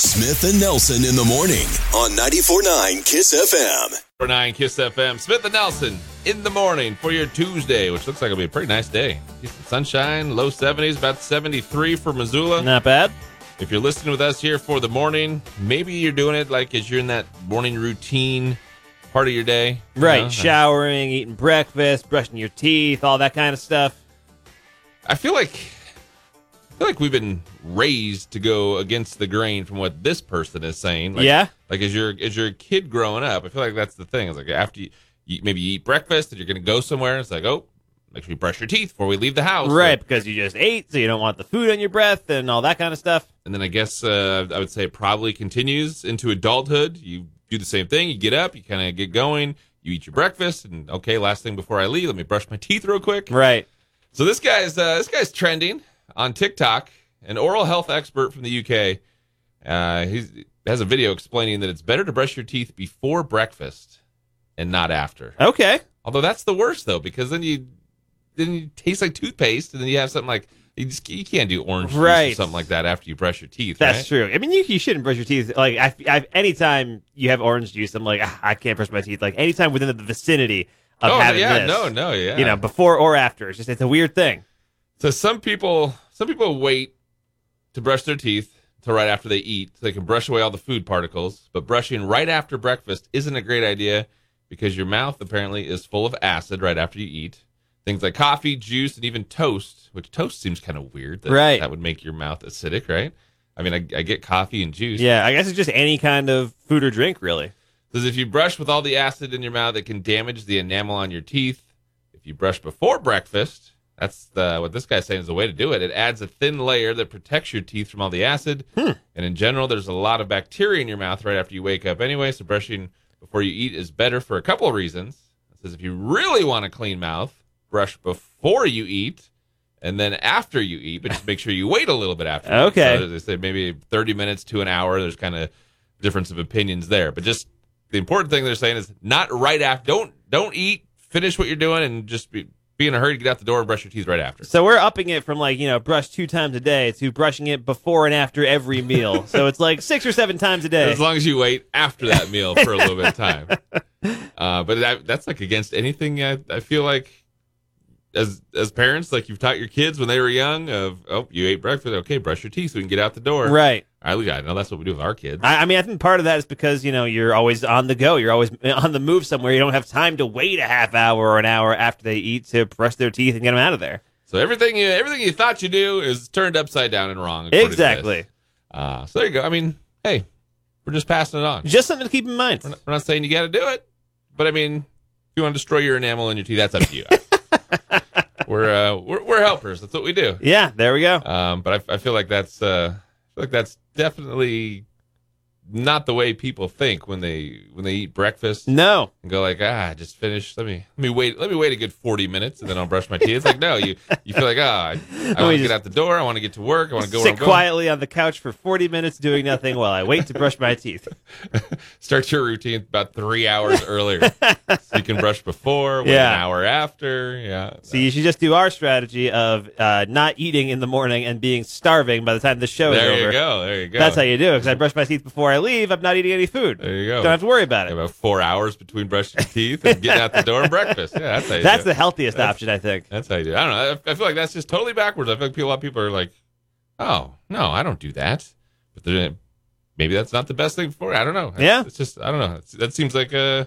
Smith and Nelson in the morning on 94.9 Kiss FM. For 9 Kiss FM, Smith and Nelson in the morning for your Tuesday, which looks like it'll be a pretty nice day. Sunshine, low 70s, about 73 for Missoula. Not bad. If you're listening with us here for the morning, maybe you're doing it like as you're in that morning routine part of your day. you Right. know? Showering, eating breakfast, brushing your teeth, all that kind of stuff. I feel like I feel like we've been raised to go against the grain from what this person is saying. Like, Yeah. Like as you're as you're a kid growing up, I feel like that's the thing. It's like after you, you maybe you eat breakfast and you're gonna go somewhere, and it's like, oh, make sure you brush your teeth before we leave the house. Right, because you just ate, so you don't want the food on your breath and all that kind of stuff. And then I guess uh, I would say it probably continues into adulthood. You do the same thing. You get up, you kind of get going, you eat your breakfast, and okay, last thing before I leave, let me brush my teeth real quick. Right. So this guy's uh, this guy's trending on TikTok. An oral health expert from the UK. Uh, he has a video explaining that it's better to brush your teeth before breakfast and not after. Okay. Although that's the worst though, because then you then you taste like toothpaste, and then you have something like you just you can't do orange juice or something like that after you brush your teeth. That's right? true. I mean, you, you shouldn't brush your teeth. Like, I, I, anytime you have orange juice, I'm like, ah, I can't brush my teeth. Like, anytime within the vicinity of Oh having yeah, this, no, no, yeah. you know, before or after. It's just, it's a weird thing. So some people, some people wait to brush their teeth till right after they eat, so they can brush away all the food particles. But brushing right after breakfast isn't a great idea because your mouth apparently is full of acid right after you eat. Things like coffee, juice, and even toast, which toast seems kind of weird. That, Right. That would make your mouth acidic, right? I mean, I, I get coffee and juice. Yeah, I guess it's just any kind of food or drink, really. Says if you brush with all the acid in your mouth, it can damage the enamel on your teeth. If you brush before breakfast, that's the, what this guy's saying is the way to do it. It adds a thin layer that protects your teeth from all the acid. Hmm. And in general, there's a lot of bacteria in your mouth right after you wake up anyway. So brushing before you eat is better for a couple of reasons. It says if you really want a clean mouth, brush before you eat and then after you eat, but just make sure you wait a little bit after. Okay. So they say maybe 30 minutes to an hour. There's kind of difference of opinions there, but just the important thing they're saying is not right after. Don't don't eat. Finish what you're doing and just be be in a hurry to get out the door and brush your teeth right after. So we're upping it from like, you know, brush two times a day to brushing it before and after every meal. so it's like six or seven times a day. As long as you wait after that meal for a little bit of time. Uh, but that, that's like against anything. I, I feel like as as parents, like you've taught your kids when they were young of oh you ate breakfast okay brush your teeth so we can get out the door. Right. I, I know that's what we do with our kids. I, I mean, I think part of that is because you know you're always on the go. You're always on the move somewhere. You don't have time to wait a half hour or an hour after they eat to brush their teeth and get them out of there. so everything you everything you thought you do is turned upside down and wrong. according to this. Exactly. Uh, so there you go. I mean, hey, we're just passing it on. Just something to keep in mind. We're not, we're not saying you got to do it, but I mean, if you want to destroy your enamel in your teeth, that's up to you. we're, uh, we're we're helpers. That's what we do. Yeah, there we go. Um, but I, I feel like that's uh, I feel like that's definitely not the way people think when they when they eat breakfast No, and go like ah just finish let me let me wait let me wait a good 40 minutes and then I'll brush my teeth. Like no you you feel like ah I, I want to get out the door. I want to get to work. I want to go sit quietly on the couch for 40 minutes doing nothing while I wait to brush my teeth. Start your routine about three hours earlier. so you can brush before, Yeah. an hour after. Yeah. So you should just do our strategy of uh, not eating in the morning and being starving by the time the show there is over. There you go. There you go. That's how you do it. Because I brush my teeth before I leave. I'm not eating any food. There you go. Don't have to worry about it. About four hours between brushing your teeth and getting out the door and breakfast. Yeah, that's how you That's do the healthiest option, I think. That's how you do it. I don't know. I, I feel like that's just totally backwards. I feel like a lot of people are like, oh, no, I don't do that. But maybe that's not the best thing for. I don't know. It's, Yeah. It's just, I don't know. It's, that seems like, uh,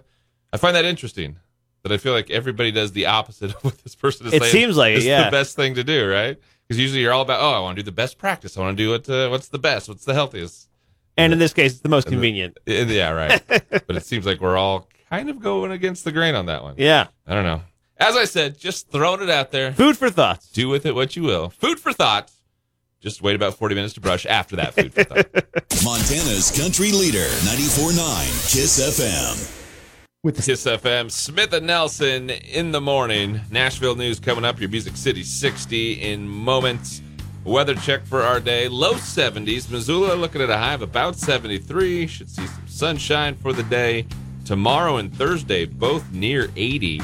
I find that interesting. That I feel like everybody does the opposite of what this person is It saying. It seems like it, is yeah. the best thing to do, right? Because usually you're all about, oh, I want to do the best practice. I want to do what, uh, what's the best, what's the healthiest. And in this case, it's the most convenient. Yeah, right. but it seems like we're all kind of going against the grain on that one. Yeah. I don't know. As I said, just throwing it out there. Food for thoughts. Do with it what you will. Food for thought. Just wait about 40 minutes to brush after that food for thought. Montana's country leader, 94.9 Kiss FM. With Kiss FM, Smith and Nelson in the morning. Nashville news coming up. Your Music City 60 in moments. Weather check for our day. Low 70s. Missoula looking at a high of about 73. Should see some sunshine for the day. Tomorrow and Thursday, both near 80.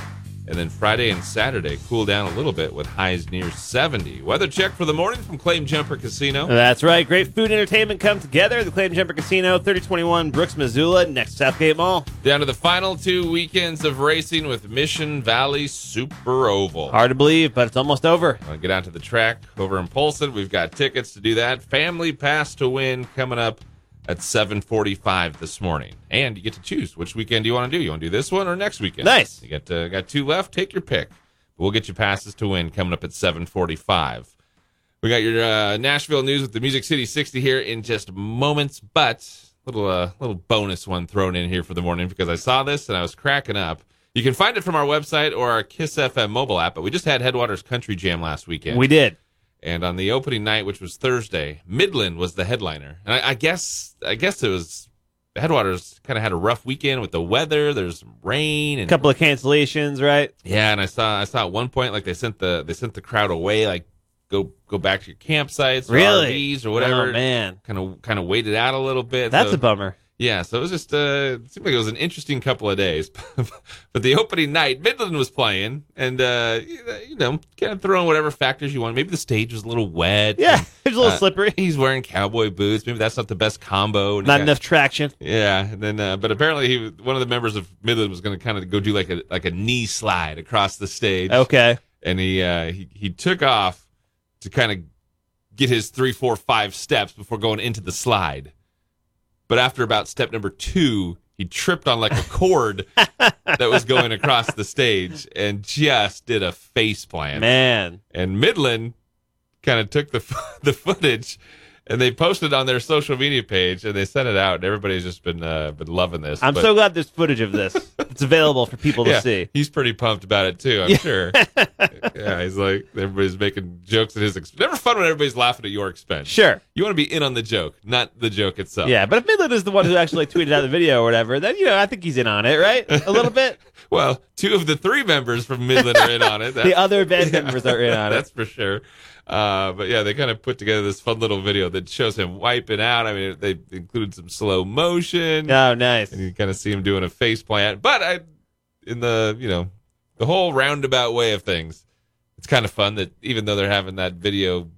And then Friday and Saturday cool down a little bit with highs near 70. Weather check for the morning from Claim Jumper Casino. That's right. Great food and entertainment come together. At the Claim Jumper Casino, 3021 Brooks, Missoula, next Southgate Mall. Down to the final two weekends of racing with Mission Valley Super Oval. Hard to believe, but it's almost over. To get out to the track over in Polson? We've got tickets to do that. Family Pass to Win coming up at 7:45 this morning, and you get to choose which weekend you want to do. You want to do this one or next weekend? Nice. You got uh, got two left. Take your pick. We'll get you passes to win coming up at 7:45. We got your uh, Nashville news with the Music City 60 here in just moments, but little uh, little bonus one thrown in here for the morning because I saw this and I was cracking up. You can find it from our website or our Kiss FM mobile app, but we just had Headwaters Country Jam last weekend. We did. And on the opening night, which was Thursday, Midland was the headliner. And I, I guess I guess it was Headwaters kind of had a rough weekend with the weather. There's rain A couple of cancellations, right? yeah. And I saw I saw at one point like they sent the they sent the crowd away like go go back to your campsites or Really? RVs or whatever. Oh, man. Kind of kind of waited out a little bit. That's So- a bummer. Yeah, so it was just uh it seemed like it was an interesting couple of days. but the opening night, Midland was playing and uh you know, kind of throwing whatever factors you want. Maybe the stage was a little wet. Yeah, it was a little Uh, slippery. He's wearing cowboy boots. Maybe that's not the best combo. Not got- enough traction. Yeah, and then uh, but apparently he one of the members of Midland was going to kind of go do like a like a knee slide across the stage. Okay. And he uh he he took off to kind of get his three, four, five steps before going into the slide. But after about step number two, he tripped on like a cord that was going across the stage and just did a face plant. Man. And Midland kind of took the the footage and they posted on their social media page and they sent it out and everybody's just been uh, been loving this. I'm But, so glad there's footage of this. It's available for people to yeah, see. He's pretty pumped about it too, I'm sure. yeah, he's like everybody's making jokes at his expense. Never fun when everybody's laughing at your expense. Sure. You want to be in on the joke, not the joke itself. Yeah, but if Midland is the one who actually like, tweeted out the video or whatever, then you know I think he's in on it, right? A little bit. Well, two of the three members from Midland are in on it. the other band members are in on it. That's for sure. Uh, but yeah, they kind of put together this fun little video that shows him wiping out. I mean, they included some slow motion, Oh, nice. and you kind of see him doing a face plant. But I, in the you know, the whole roundabout way of things, it's kind of fun that even though they're having that video,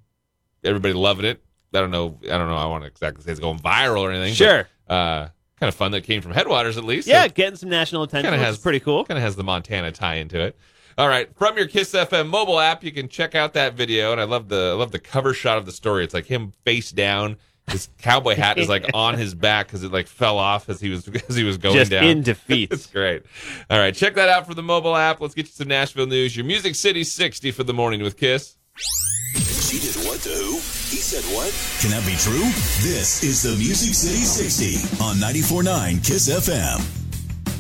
everybody loving it. I don't know. I don't know. I want to exactly say it's going viral or anything. Sure. But, uh, kind of fun that came from Headwaters at least. Yeah, getting some national attention, Kinda which has- is pretty cool. Kind of has the Montana tie into it. All right, from your Kiss FM mobile app, you can check out that video, and I love the I love the cover shot of the story. It's like him face down. His cowboy hat is like on his back because it like fell off as he was as he was going Just down. in defeat. it's great. All right, check that out for the mobile app. Let's get you some Nashville news. Your Music City 60 for the morning with Kiss. She did what to who? He said what? Can that be true? This is the Music City 60 on 94.9 Kiss FM.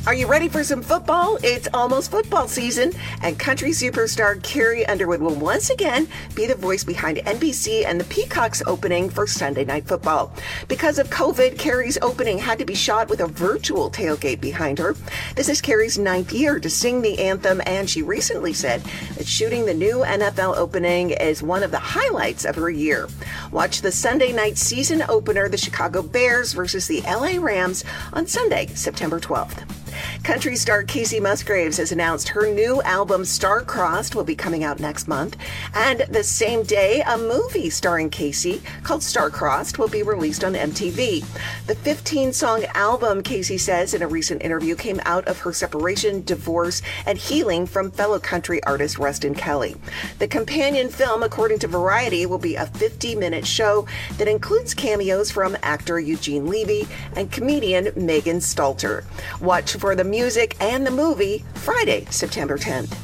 Are you ready for some football? It's almost football season, and country superstar Carrie Underwood will once again be the voice behind NBC and the Peacocks opening for Sunday Night Football. Because of COVID, Carrie's opening had to be shot with a virtual tailgate behind her. This is Carrie's ninth year to sing the anthem, and she recently said that shooting the new NFL opening is one of the highlights of her year. Watch the Sunday night season opener, the Chicago Bears versus the LA Rams, on Sunday, September 12th. Country star Kacey Musgraves has announced her new album Star Crossed will be coming out next month. And the same day, a movie starring Kacey called Star Crossed will be released on MTV. The 15 song album, Kacey says in a recent interview, came out of her separation, divorce, and healing from fellow country artist Ruston Kelly. The companion film, according to Variety, will be a 50 minute show that includes cameos from actor Eugene Levy and comedian Megan Stalter. Watch for the music and the movie Friday, September 10th.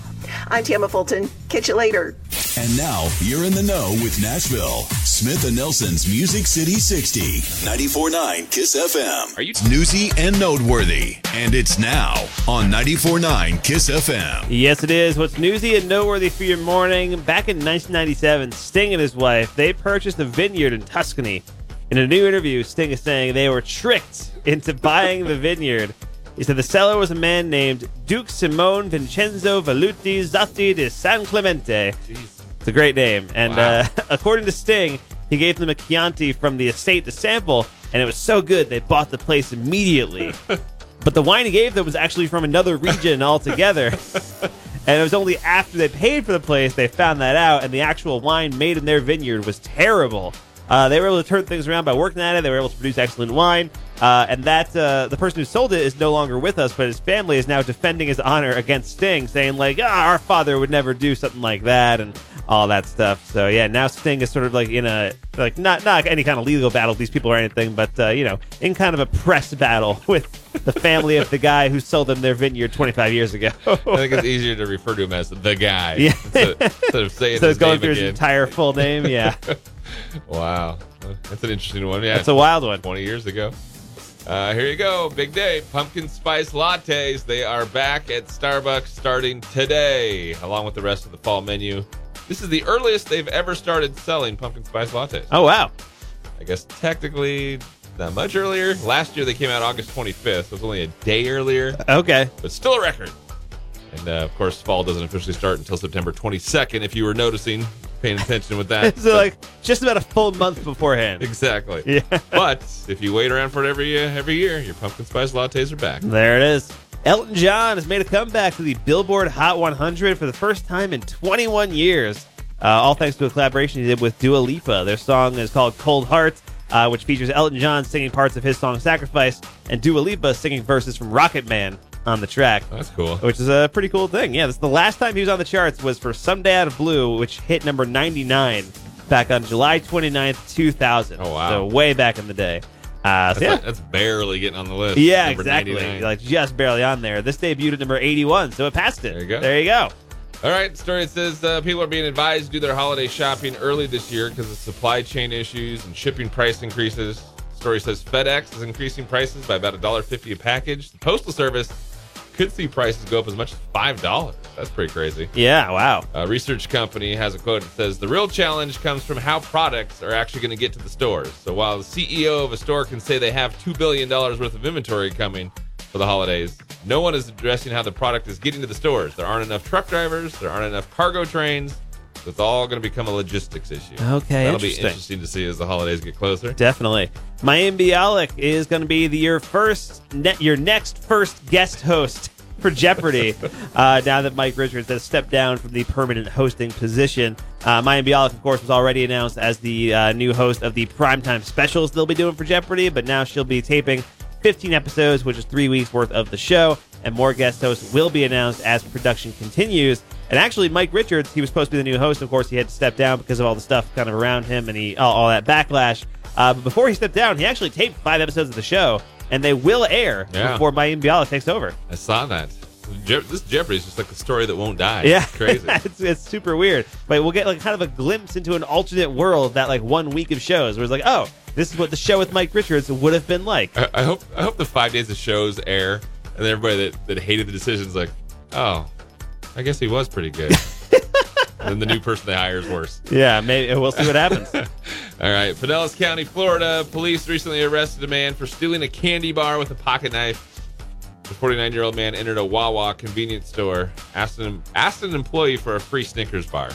I'm Tiama Fulton. Catch you later. And now you're in the know with Nashville. Smith and Nelson's Music City 60. 94.9 Kiss FM. Are you- newsy and noteworthy? And it's now on 94.9 Kiss FM. Yes, it is. What's newsy and noteworthy for your morning? Back in 1997, Sting and his wife they purchased a vineyard in Tuscany. In a new interview, Sting is saying they were tricked into buying the vineyard. He said the seller was a man named Duke Simone Vincenzo Velluti Zati de San Clemente. It's a great name. And Wow. uh, according to Sting, he gave them a Chianti from the estate to sample, and it was so good they bought the place immediately. but the wine he gave them was actually from another region altogether. And it was only after they paid for the place they found that out, and the actual wine made in their vineyard was terrible. Uh, they were able to turn things around by working at it. They were able to produce excellent wine. Uh, and that uh, the person who sold it is no longer with us, but his family is now defending his honor against Sting, saying like, ah, "Our father would never do something like that," and all that stuff. So yeah, now Sting is sort of like in a like not not any kind of legal battle with these people or anything, but uh, you know, in kind of a press battle with the family of the guy who sold them their vineyard 25 years ago. I think it's easier to refer to him as the guy. Yeah. Instead, instead of saying so his going through his entire full name. Yeah, Wow. That's an interesting one. Yeah. it's a wild one. 20 years ago. Uh, here you go. Big day. Pumpkin spice lattes. They are back at Starbucks starting today, along with the rest of the fall menu. This is the earliest they've ever started selling pumpkin spice lattes. Oh wow. I guess technically not much earlier. Last year they came out August 25th, so it's only a day earlier, Okay. but still a record. And uh, of course, fall doesn't officially start until September 22nd. If you were noticing, paying attention with that. so like just about a full month beforehand. Exactly. Yeah. But if you wait around for it every uh, every year, your pumpkin spice lattes are back. There it is. Elton John has made a comeback to the Billboard Hot 100 for the first time in 21 years. Uh, all thanks to a collaboration he did with Dua Lipa. Their song is called Cold Heart, uh, which features Elton John singing parts of his song Sacrifice and Dua Lipa singing verses from Rocket Man on the track. That's cool. Which is a pretty cool thing. Yeah, this the last time he was on the charts was for Someday Out of Blue, which hit number 99 back on July 29th, 2000. Oh, wow. So way back in the day. Uh, so That's, yeah. like- that's barely getting on the list. Yeah, exactly. 99. Like just barely on there. This debuted at number 81, so it passed it. There you go. There you go. All right, story it says uh, people are being advised to do their holiday shopping early this year because of supply chain issues and shipping price increases. Story says FedEx is increasing prices by about $1.50 a package. The Postal Service could see prices go up as much as $5. That's pretty crazy. Yeah, wow. A research company has a quote that says the real challenge comes from how products are actually going to get to the stores. So while the CEO of a store can say they have $2 billion worth of inventory coming for the holidays, no one is addressing how the product is getting to the stores. There aren't enough truck drivers, there aren't enough cargo trains. So it's all going to become a logistics issue. Okay, That'll be interesting. interesting to see as the holidays get closer. Definitely. Mayim Bialik is going to be the, your first, ne- your next first guest host for Jeopardy. uh, now that Mike Richards has stepped down from the permanent hosting position, uh, Mayim Bialik, of course, was already announced as the uh, new host of the primetime specials they'll be doing for Jeopardy. But now she'll be taping 15 episodes, which is three weeks worth of the show, and more guest hosts will be announced as production continues. And actually, Mike Richards, he was supposed to be the new host. Of course, he had to step down because of all the stuff kind of around him and he all, all that backlash. Uh, but before he stepped down, he actually taped five episodes of the show, and they will air Yeah. before Mayim Bialik takes over. I saw that. Je- this Jeopardy is just like the story that won't die. Yeah, It's crazy. it's, it's super weird. But we'll get like kind of a glimpse into an alternate world that like one week of shows where it's like, oh, this is what the show with Mike Richards would have been like. I, I hope I hope the five days of shows air, and everybody that, that hated the decision's like, oh, I guess he was pretty good. and then the new person they hire is worse. Yeah, maybe we'll see what happens. All right, Pinellas County, Florida, police recently arrested a man for stealing a candy bar with a pocket knife. The 49 year old man entered a Wawa convenience store, asked an asked an employee for a free Snickers bar.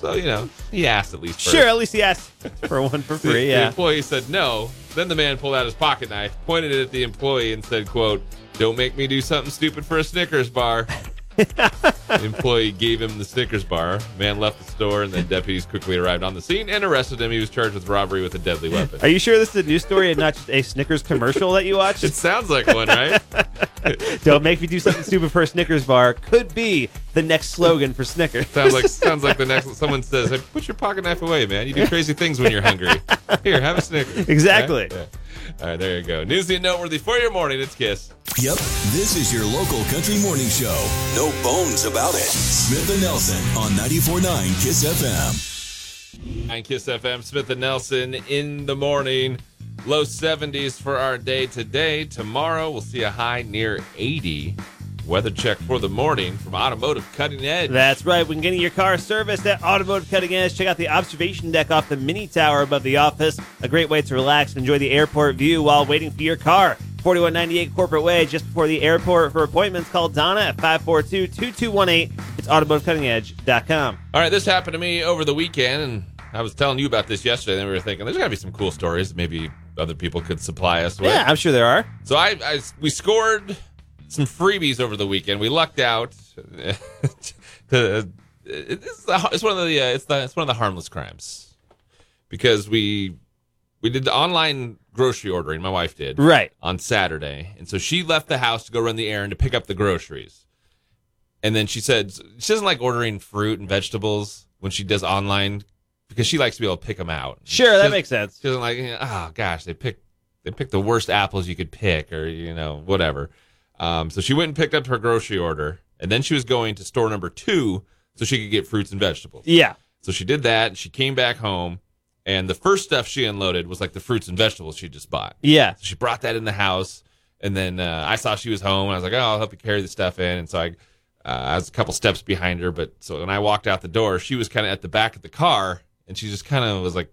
So you know he asked at least. First. sure, at least he asked for one for free. The Yeah. employee said no. Then the man pulled out his pocket knife, pointed it at the employee, and said, "quote Don't make me do something stupid for a Snickers bar." employee gave him the Snickers bar. Man left the store, and then deputies quickly arrived on the scene and arrested him. He was charged with robbery with a deadly weapon. Are you sure this is a news story and not just a Snickers commercial that you watched? It sounds like one, right? Don't make me do something stupid for a Snickers bar. Could be the next slogan for Snickers. sounds like sounds like the next someone says, hey, "Put your pocket knife away, man. You do crazy things when you're hungry. Here, have a Snickers." Exactly. Yeah. All right, there you go. Newsy and noteworthy for your morning. It's Kiss. Yep, this is your local country morning show. No bones about it. Smith and Nelson on 94.9 Kiss FM. And Kiss FM, Smith and Nelson in the morning. Low 70s for our day today. Tomorrow we'll see a high near 80. Weather check for the morning from Automotive Cutting Edge. That's right. When getting your car serviced at Automotive Cutting Edge, check out the observation deck off the mini tower above the office. A great way to relax and enjoy the airport view while waiting for your car. 4198 Corporate Way, just before the airport. For appointments, call Donna at 542 2218. It's automotivecuttingedge.com. All right, this happened to me over the weekend, and I was telling you about this yesterday. And we were thinking there's got to be some cool stories maybe other people could supply us with. Yeah, I'm sure there are. So I, I we scored some freebies over the weekend. We lucked out. to, it's, it's one of the uh, it's the it's one of the harmless crimes because we we did the online grocery ordering. My wife did Right. on Saturday, and so she left the house to go run the errand to pick up the groceries. And then she said she doesn't like ordering fruit and vegetables when she does online because she likes to be able to pick them out. Sure, that makes sense. she doesn't like, oh gosh, they picked they picked the worst apples you could pick, or you know whatever. Um, so she went and picked up her grocery order, and then she was going to store number two so she could get fruits and vegetables. Yeah. So she did that, and she came back home, and the first stuff she unloaded was like the fruits and vegetables she just bought. Yeah. So she brought that in the house, and then uh, I saw she was home, and I was like, "Oh, I'll help you carry the stuff in." And so I, uh, I was a couple steps behind her, but so when I walked out the door, she was kind of at the back of the car, and she just kind of was like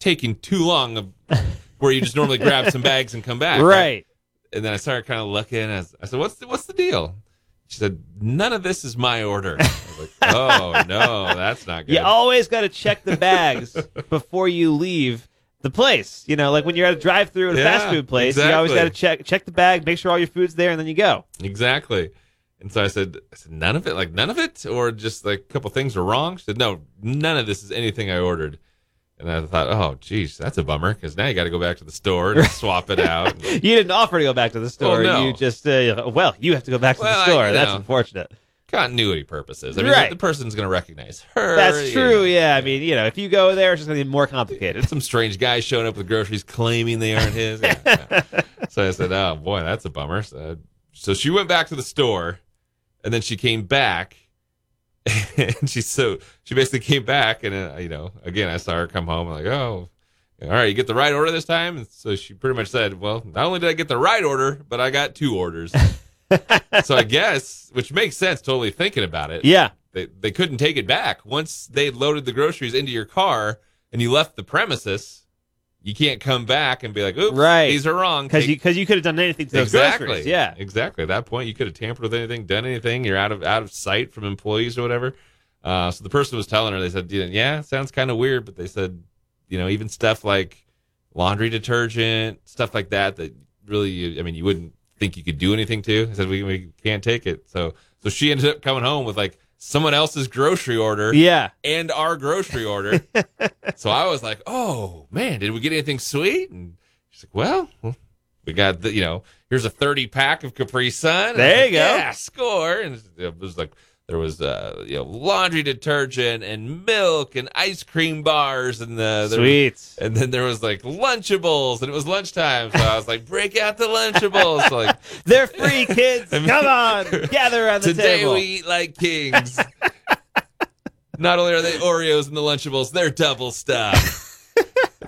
taking too long of where you just normally grab some bags and come back, Right. And then I started kind of looking. I, was- I said, "What's the, what's the deal?" She said, "None of this is my order." I was like, "Oh no, that's not good." You always got to check the bags before you leave the place. You know, like when you're at a drive-through at a Yeah, fast food place, you always got to check check the bag, make sure all your food's there, and then you go. Exactly. And so I said, I said, none of it, like none of it, or just like a couple things were wrong. She said, no, none of this is anything I ordered. And I thought, oh, geez, that's a bummer because now you got to go back to the store and swap it out. You didn't offer to go back to the store. no. You just, uh, well, you have to go back to Well, the store. you That's know. unfortunate. Continuity purposes. I mean, Right. the person's going to recognize her. That's true. know. Yeah. I mean, you know, if you go there, it's just going to be more complicated. Some strange guy showing up with groceries claiming they aren't his. Yeah, yeah. So I said, oh, boy, that's a bummer. So, so she went back to the store and then she came back and she so she basically came back and uh, you know again i saw her come home I'm like oh all right you get the right order this time? And so she pretty much said well not only did i get the right order but i got two orders. So i guess which makes sense totally thinking about it. Yeah. they, they couldn't take it back. Once they loaded the groceries into your car and you left the premises you can't come back and be like oops Right. these are wrong. Because you, cause you could have done anything to those exactly. Groceries. Yeah. exactly. At that point you could have tampered with anything done anything. You're out of out of sight from employees or whatever. Uh, so the person was telling her they said yeah sounds kind of weird but they said you know even stuff like laundry detergent stuff like that that really you, i mean you wouldn't think you could do anything to. I said we, we can't take it. So so she ended up coming home with like someone else's grocery order Yeah. and our grocery order. so I was like, "Oh man, did we get anything sweet?" And she's like, "Well, we got the, you know, here's a 30 pack of Capri Sun." And I was There like, you go. Yeah, score. And it was like there was uh, you know, laundry detergent and milk and ice cream bars and the there was- and then there was like Lunchables, and it was lunchtime, so I was like, "Break out the Lunchables!" So, like They're free, kids. Come on. Gather around the table. Today table. we eat like kings. Not only are they Oreos in the Lunchables, they're double stuffed.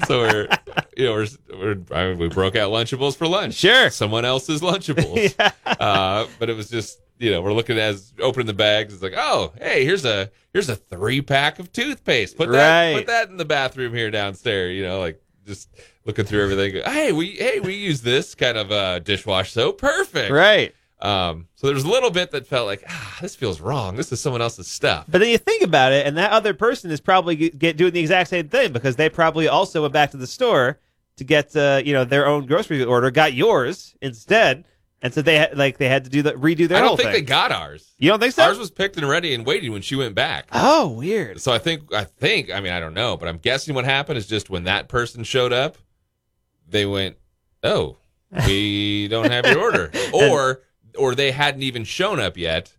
so we're, you know, we're, we're I mean, we broke out Lunchables for lunch. Sure. someone else's Lunchables. uh, but it was just, you know, we're looking as opening the bags. It's like, oh, hey, here's a here's a three pack of toothpaste. Put that Right. put that in the bathroom here downstairs. You know, like just looking through everything. Hey, we hey we use this kind of uh, dishwash soap. Perfect. Right. Um, so there was a little bit that felt like, ah, this feels wrong. This is someone else's stuff. But then you think about it, and that other person is probably get, get doing the exact same thing because they probably also went back to the store to get uh, you know their own grocery order, got yours instead, and so they had like they had to do the redo their I don't think they got ours. you don't think so? Ours was picked and ready and waiting when she went back. oh, weird. So I think, I think, I mean, I don't know, but I'm guessing what happened is just when that person showed up, they went, "Oh, we don't have your order," or or they hadn't even shown up yet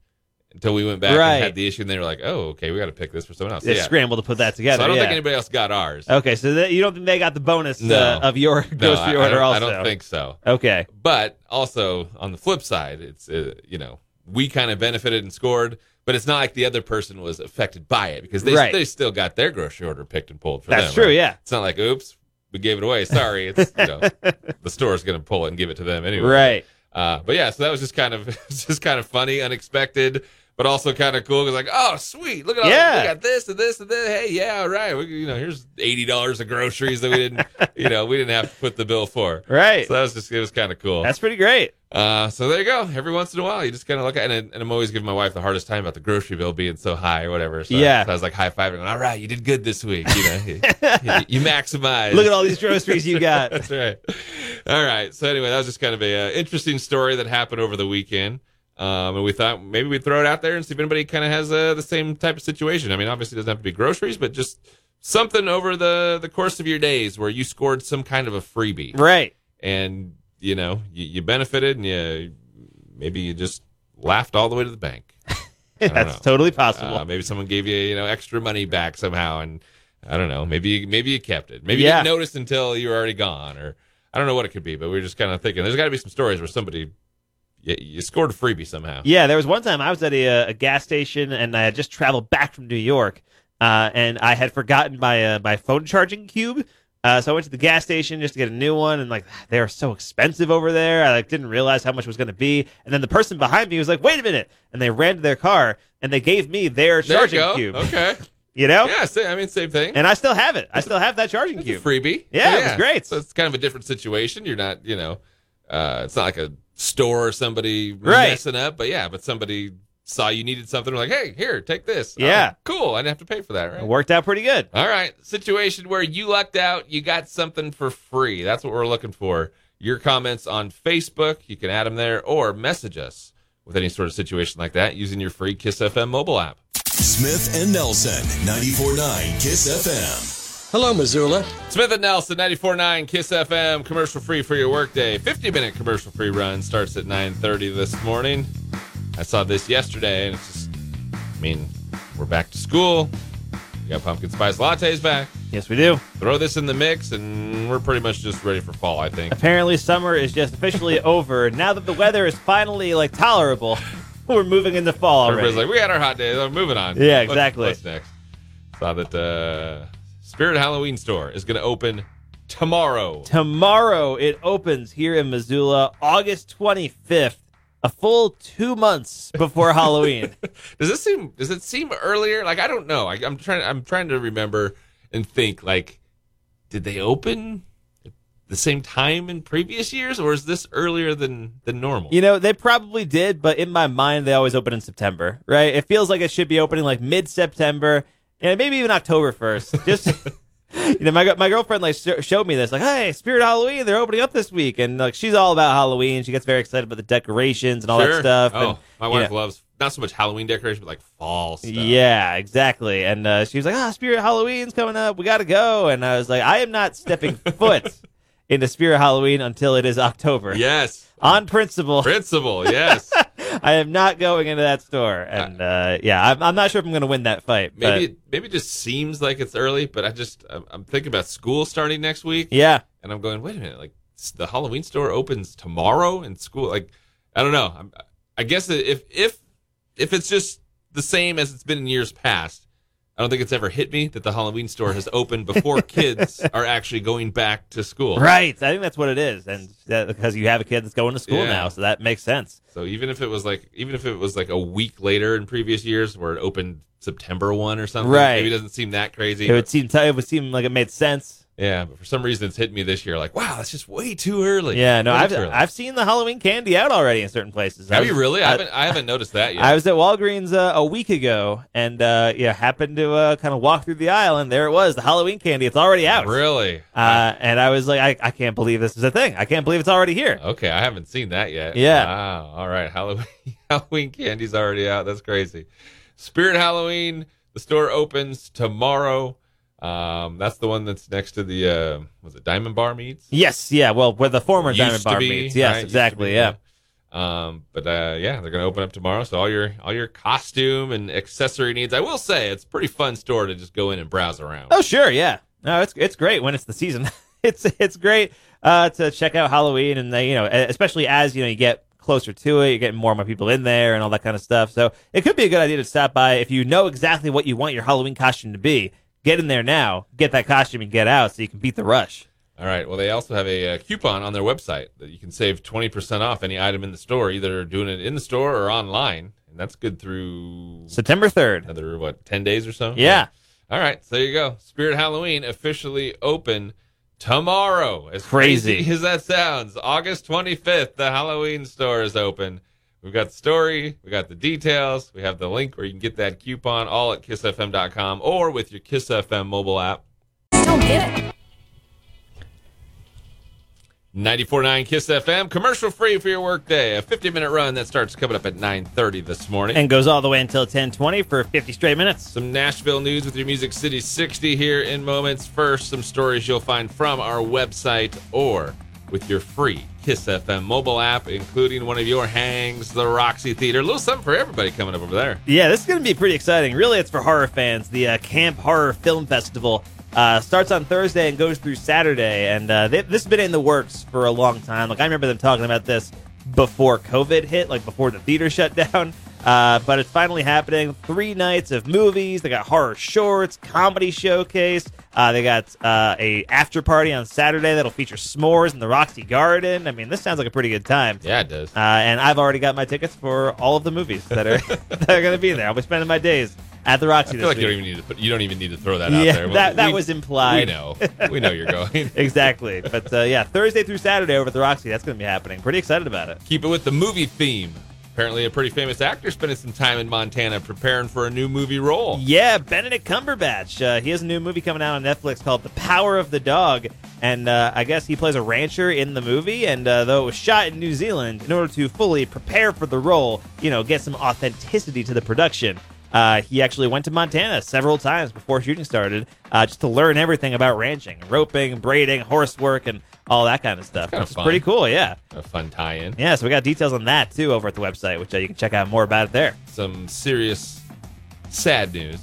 until we went back Right. and had the issue, and they were like, "Oh, okay, we got to pick this for someone else." They yeah. scrambled to put that together. So. I don't yeah. think anybody else got ours. Okay, so that, you don't think they got the bonus No. uh, of your No, grocery I, order also? I don't think so. Okay. But also on the flip side, it's uh, you know we kind of benefited and scored, but it's not like the other person was affected by it because they Right. they still got their grocery order picked and pulled for That's them. true, right? yeah. It's not like oops, we gave it away. Sorry, it's you know the store's going to pull it and give it to them anyway. Right. Uh, but yeah, so that was just kind of just kind of funny, unexpected, but also kind of cool. Because like, oh, sweet, look at all Yeah. we got this and this and this. Hey, yeah, all right. We, you know, here's eighty dollars of groceries that we didn't, you know, we didn't have to put the bill for. Right. So that was just it was kind of cool. That's pretty great. Uh, so there you go. Every once in a while, you just kind of look at it, and, and I'm always giving my wife the hardest time about the grocery bill being so high or whatever. So, Yeah. so I was like high fiving, all right, you did good this week. You know, you, you, you maximized. Look at all these groceries you got. That's right. All right. So anyway, that was just kind of a uh, interesting story that happened over the weekend. Um, and we thought maybe we'd throw it out there and see if anybody kind of has uh, the same type of situation. I mean, obviously, it doesn't have to be groceries, but just something over the, the course of your days where you scored some kind of a freebie. Right. And, you know, you, you benefited and you maybe you just laughed all the way to the bank. That's know. totally possible. Uh, maybe someone gave you, you know, extra money back somehow, and I don't know. Maybe maybe you kept it. Maybe Yeah. you didn't notice until you were already gone, or I don't know what it could be. But we are just kind of thinking there's got to be some stories where somebody you, you scored a freebie somehow. Yeah, there was one time I was at a, uh, a gas station and I had just traveled back from New York, uh, and I had forgotten my uh, my phone charging cube. Uh, so I went to the gas station just to get a new one, and like they were so expensive over there. I like didn't realize how much it was going to be. And then the person behind me was like, "Wait a minute!" And they ran to their car and they gave me their There you charging go. cube. Okay. You know, Yeah. I mean, same thing. and I still have it. I still have that charging It's a cube. freebie. Yeah, it was great. So it's kind of a different situation. You're not, you know, uh, it's not like a store or somebody Right. messing up, but yeah, but somebody saw you needed something. Like, hey, here, take this. Oh, Yeah. cool. I didn't have to pay for that, right? It worked out pretty good. All right. Situation where you lucked out, you got something for free. That's what we're looking for. Your comments on Facebook, you can add them there or message us with any sort of situation like that using your free Kiss FM mobile app. Smith and Nelson, 94.9 Kiss FM. Hello, Missoula. Smith and Nelson, 94.9 Kiss FM, commercial free for your workday. 50 minute commercial free run starts at 9.30 this morning. I saw this yesterday, and it's just, I mean, we're back to school. We got pumpkin spice lattes back. Yes, we do. Throw this in the mix, and we're pretty much just ready for fall, I think. Apparently, summer is just officially over. Now that the weather is finally like tolerable, we're moving into fall already. Everybody's like, we had our hot days. I'm moving on. Yeah, What's- exactly. What's, next? Saw that uh, Spirit Halloween store is going to open tomorrow. Tomorrow it opens here in Missoula, August 25th, a full two months before Halloween. Does this seem? Does it seem earlier? Like I don't know. I, I'm trying. I'm trying to remember and think. Like, did they open the same time in previous years, or is this earlier than than normal? You know, they probably did, but in my mind, they always open in September, right? It feels like it should be opening like mid September and maybe even October 1st. Just. You know, my my girlfriend like sh- showed me this, like, "Hey, Spirit Halloween, they're opening up this week," and like she's all about Halloween. She gets very excited about the decorations and all that stuff. Oh, and, my wife know, loves not so much Halloween decoration, but like fall stuff. Yeah, exactly. And uh, she was like, "Ah, Spirit Halloween's coming up. We got to go." And I was like, "I am not stepping foot into Spirit Halloween until it is October. Yes. On principle, Principle. Yes. I am not going into that store." And uh, yeah, I'm, I'm not sure if I'm going to win that fight. Maybe it, maybe it just seems like it's early, but I just I'm, I'm thinking about school starting next week, yeah, and I'm going, wait a minute, like the Halloween store opens tomorrow, and school, like I don't know. I'm, I guess if if if it's just the same as it's been in years past, I don't think it's ever hit me that the Halloween store has opened before kids are actually going back to school. right. I think that's what it is, and that, because you have a kid that's going to school Yeah. now, so that makes sense. So even if it was like even if it was like a week later in previous years where it opened September one or something, Right. maybe it doesn't seem that crazy. It would seem it would seem like it made sense. Yeah, but for some reason it's hit me this year. Like, wow, that's just way too early. Yeah, no, Way I've. I've seen the Halloween candy out already in certain places. Have was- you really? I, I- haven't. I haven't noticed that yet. I was at Walgreens uh, a week ago, and uh, yeah, happened to uh, kind of walk through the aisle, and there it was, the Halloween candy. It's already out. really? Uh, and I was like, I, I can't believe this is a thing. I can't believe it's already here. okay, I haven't seen that yet. Yeah. Wow. All right. Halloween. Halloween candy's already out. That's crazy. Spirit Halloween. The store opens tomorrow. Um, that's the one that's next to the uh, was it Diamond Bar meets? Yes, yeah. Well, where the former Used Diamond Bar be, meets. Yes, right? Exactly. be, Yeah. Um, but uh, yeah, they're gonna open up tomorrow. So all your all your costume and accessory needs. I will say it's a pretty fun store to just go in and browse around. Oh, sure. Yeah. No, it's it's great when it's the season. it's it's great uh, to check out Halloween, and they, you know, especially as you know you get closer to it, you're getting more and more people in there and all that kind of stuff. So it could be a good idea to stop by if you know exactly what you want your Halloween costume to be. Get in there now, get that costume, and get out so you can beat the rush. All right. Well, they also have a, uh coupon on their website that you can save twenty percent off any item in the store, either doing it in the store or online, and that's good through September third. another what ten days or so. Yeah. All right. So there you go. Spirit Halloween officially open tomorrow. As Crazy. crazy as that sounds, August twenty fifth, the Halloween store is open. We've got the story, we got the details, we have the link where you can get that coupon all at kissfm.com or with your Kiss FM mobile app. Don't get it. 94.9 Kiss FM, commercial free for your workday. A 50 minute run that starts coming up at 9.30 this morning. And goes all the way until 1020 for 50 straight minutes. Some Nashville news with your Music City 60 here in moments. First, some stories you'll find from our website or with your free Kiss FM mobile app, including one of your hangs, the Roxy Theater. A little something for everybody coming up over there. Yeah, this is going to be pretty exciting. Really, it's for horror fans. The uh, Camp Horror Film Festival uh, starts on Thursday and goes through Saturday. And uh, they, this has been in the works for a long time. Like, I remember them talking about this before COVID hit, like before the theater shut down. Uh, but it's finally happening. Three nights of movies. They got horror shorts, comedy showcase. Uh, they got uh, a after party on Saturday that'll feature s'mores in the Roxy Garden. I mean, this sounds like a pretty good time. Yeah, it does. Uh, and I've already got my tickets for all of the movies that are that are going to be there. I'll be spending my days at the Roxy. I feel like this you don't even need to put, you don't even need to throw that out Yeah, there. that- that We- was implied. We know. We know you're going. exactly. But uh, yeah, Thursday through Saturday over at the Roxy. That's going to be happening. Pretty excited about it. Keep it with the movie theme. Apparently, a pretty famous actor spending some time in Montana preparing for a new movie role. Yeah, Benedict Cumberbatch. Uh, he has a new movie coming out on Netflix called The Power of the Dog. And uh, I guess he plays a rancher in the movie. And uh, though it was shot in New Zealand, in order to fully prepare for the role, you know, get some authenticity to the production, uh, he actually went to Montana several times before shooting started uh, just to learn everything about ranching, roping, braiding, horse work, and all that kind of stuff. is fun. pretty cool, yeah. A fun tie-in. Yeah, so we got details on that too over at the website, which uh, you can check out more about it there. Some serious, sad news.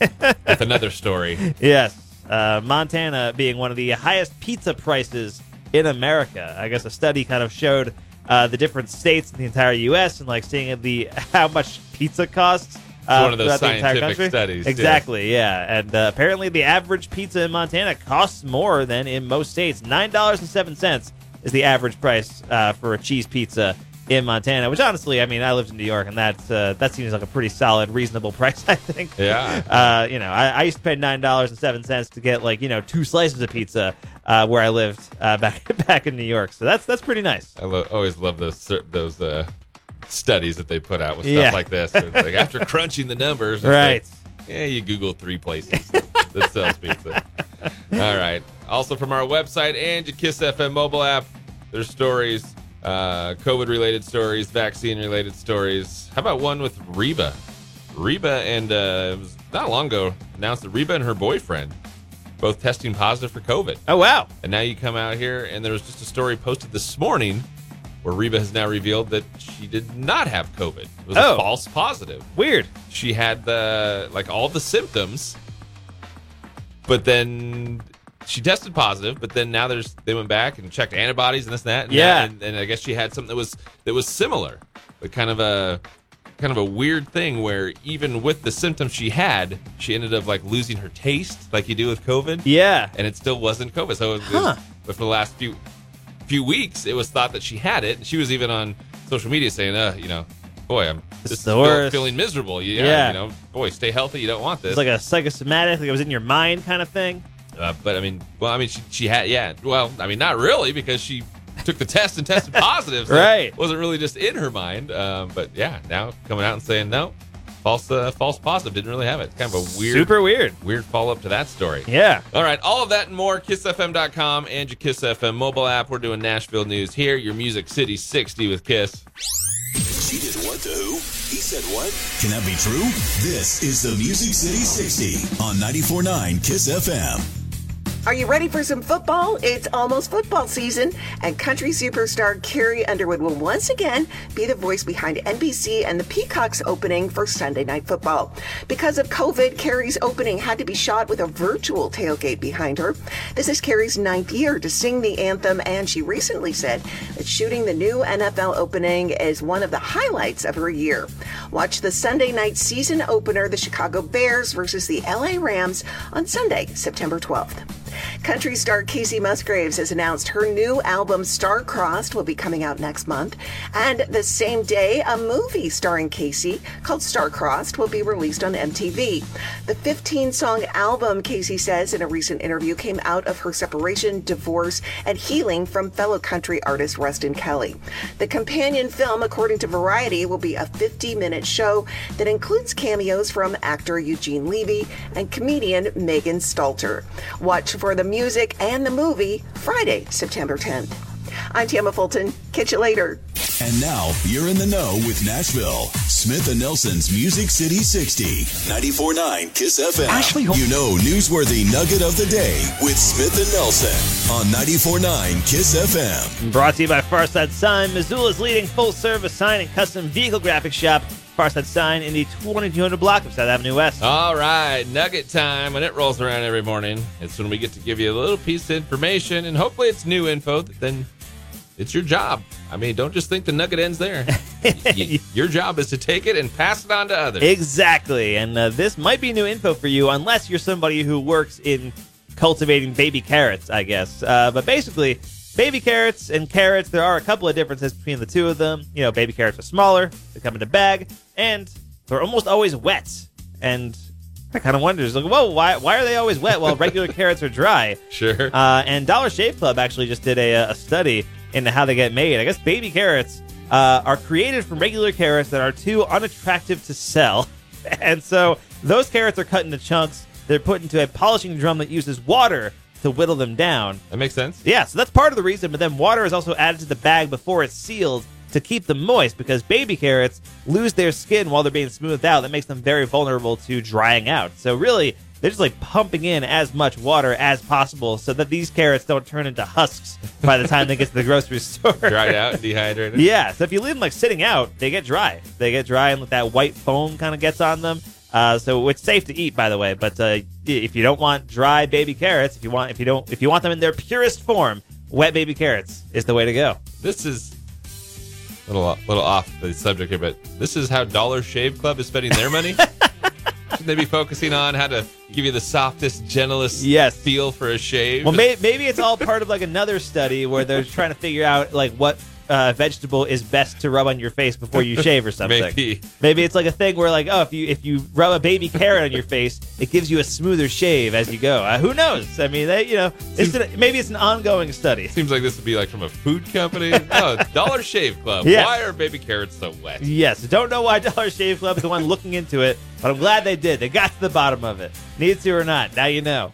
with another story. Yes. Uh, Montana being one of the highest pizza prices in America. I guess a study kind of showed uh, the different states in the entire U.S. and like seeing the how much pizza costs. Uh, one of those throughout the entire scientific studies, yeah. Exactly, yeah. And uh, apparently, the average pizza in Montana costs more than in most states. Nine dollars and seven cents is the average price uh, for a cheese pizza in Montana. Which, honestly, I mean, I lived in New York, and that uh, that seems like a pretty solid, reasonable price. I think. Yeah. Uh, you know, I, I used to pay nine dollars and seven cents to get like you know two slices of pizza uh, where I lived uh, back back in New York. So that's that's pretty nice. I lo- always love those those uh, studies that they put out with stuff Yeah. like this. Like after crunching the numbers, Right. like, yeah, you Google three places that sells pizza. All right. Also from our website and your Kiss FM mobile app, there's stories, uh, COVID related stories, vaccine related stories. How about one with Reba? Reba and uh, it was not long ago announced that Reba and her boyfriend both testing positive for COVID. Oh wow, And now you come out here, and there was just a story posted this morning where Reba has now revealed that she did not have COVID. It was Oh. a false positive. weird. She had the like all the symptoms, but then she tested positive. But then now there's they went back and checked antibodies and this and that. And Yeah. that- and, and I guess she had something that was that was similar, but kind of a kind of a weird thing where even with the symptoms she had, she ended up like losing her taste, like you do with COVID Yeah, and it still wasn't COVID. So, it was, Huh. but for the last few few weeks, it was thought that she had it, and she was even on social media saying, "Uh, you know, boy, I'm feel- worst." feeling miserable. Yeah, Yeah. you know, boy, stay healthy. You don't want this." it's like a psychosomatic, like it was in your mind kind of thing. uh, but I mean, well, I mean, she, she had, yeah. Well, I mean, not really because she took the test and tested positive. So Right. It wasn't really just in her mind. Um, but yeah, now coming out and saying no, false, uh, false positive. Didn't really have it. Kind of a weird, Super weird. weird follow up to that story. Yeah. All right, all of that and more, kissfm.com and your Kiss FM mobile app. We're doing Nashville news here, your Music City 60 with Kiss. She did what to who? He said what? Can that be true? This is the Music City 60 on 94.9 Kiss FM. Are you ready for some football? It's almost football season, and country superstar Carrie Underwood will once again be the voice behind NBC and the Peacocks opening for Sunday Night Football. Because of COVID, Carrie's opening had to be shot with a virtual tailgate behind her. This is Carrie's ninth year to sing the anthem, and she recently said that shooting the new NFL opening is one of the highlights of her year. Watch the Sunday night season opener, the Chicago Bears versus the LA Rams, on Sunday, September 12th. Country star Kacey Musgraves has announced her new album Star-Crossed will be coming out next month. And the same day, a movie starring Kacey called Star-Crossed will be released on MTV. The 15 song album, Kacey says in a recent interview, came out of her separation, divorce, and healing from fellow country artist Ruston Kelly. The companion film, according to Variety, will be a 50 minute show that includes cameos from actor Eugene Levy and comedian Megan Stalter. Watch for the music and the movie Friday, September 10th. I'm Tamma Fulton. Catch you later. And now you're in the know with Nashville. Smith and Nelson's Music City 60. 94.9 KISS FM. Ashley, you know, newsworthy nugget of the day with Smith and Nelson on 94.9 KISS FM. Brought to you by Farside Sign, Missoula's leading full service sign and custom vehicle graphics shop. Farside Sign in the 2200 block of South Avenue West. All right, nugget time. When it rolls around every morning, it's when we get to give you a little piece of information, and hopefully it's new info that then it's your job. I mean, don't just think the nugget ends there. Y- your job is to take it and pass it on to others. Exactly. And uh, this might be new info for you unless you're somebody who works in cultivating baby carrots, I guess. Uh, but basically, baby carrots and carrots, there are a couple of differences between the two of them. You know, baby carrots are smaller, they come in a bag, and they're almost always wet. And I kind of wonder, like, whoa, why, why are they always wet while regular carrots are dry? Sure. Uh, and Dollar Shave Club actually just did a, a study into how they get made. I guess baby carrots uh, are created from regular carrots that are too unattractive to sell. And so those carrots are cut into chunks. They're put into a polishing drum that uses water to whittle them down. that makes sense. Yeah, so that's part of the reason. But then water is also added to the bag before it's sealed to keep them moist because baby carrots lose their skin while they're being smoothed out. That makes them very vulnerable to drying out. So really, they're just like pumping in as much water as possible so that these carrots don't turn into husks by the time they get to the grocery store. Dried out, dehydrated. Yeah, so if you leave them like sitting out, they get dry. They get dry, and that white foam kind of gets on them. Uh, so it's safe to eat, by the way. But uh, if you don't want dry baby carrots, if you want, if you don't, if you want them in their purest form, wet baby carrots is the way to go. This is a little, little off the subject here, but this is how Dollar Shave Club is spending their money. Shouldn't they be focusing on how to give you the softest, gentlest Yes. feel for a shave? Well, may, maybe it's all part of like another study where they're trying to figure out like what uh, vegetable is best to rub on your face before you shave or something. Maybe. Maybe it's like a thing where like oh if you if you rub a baby carrot on your face, it gives you a smoother shave as you go. Uh, who knows? I mean, they, you know, it's an, maybe it's an ongoing study. Seems like this would be like from a food company. oh, Dollar Shave Club. Why are baby carrots so wet? Yes, don't know why Dollar Shave Club is the one looking into it, but I'm glad they did. They got to the bottom of it. Need to or not, now you know.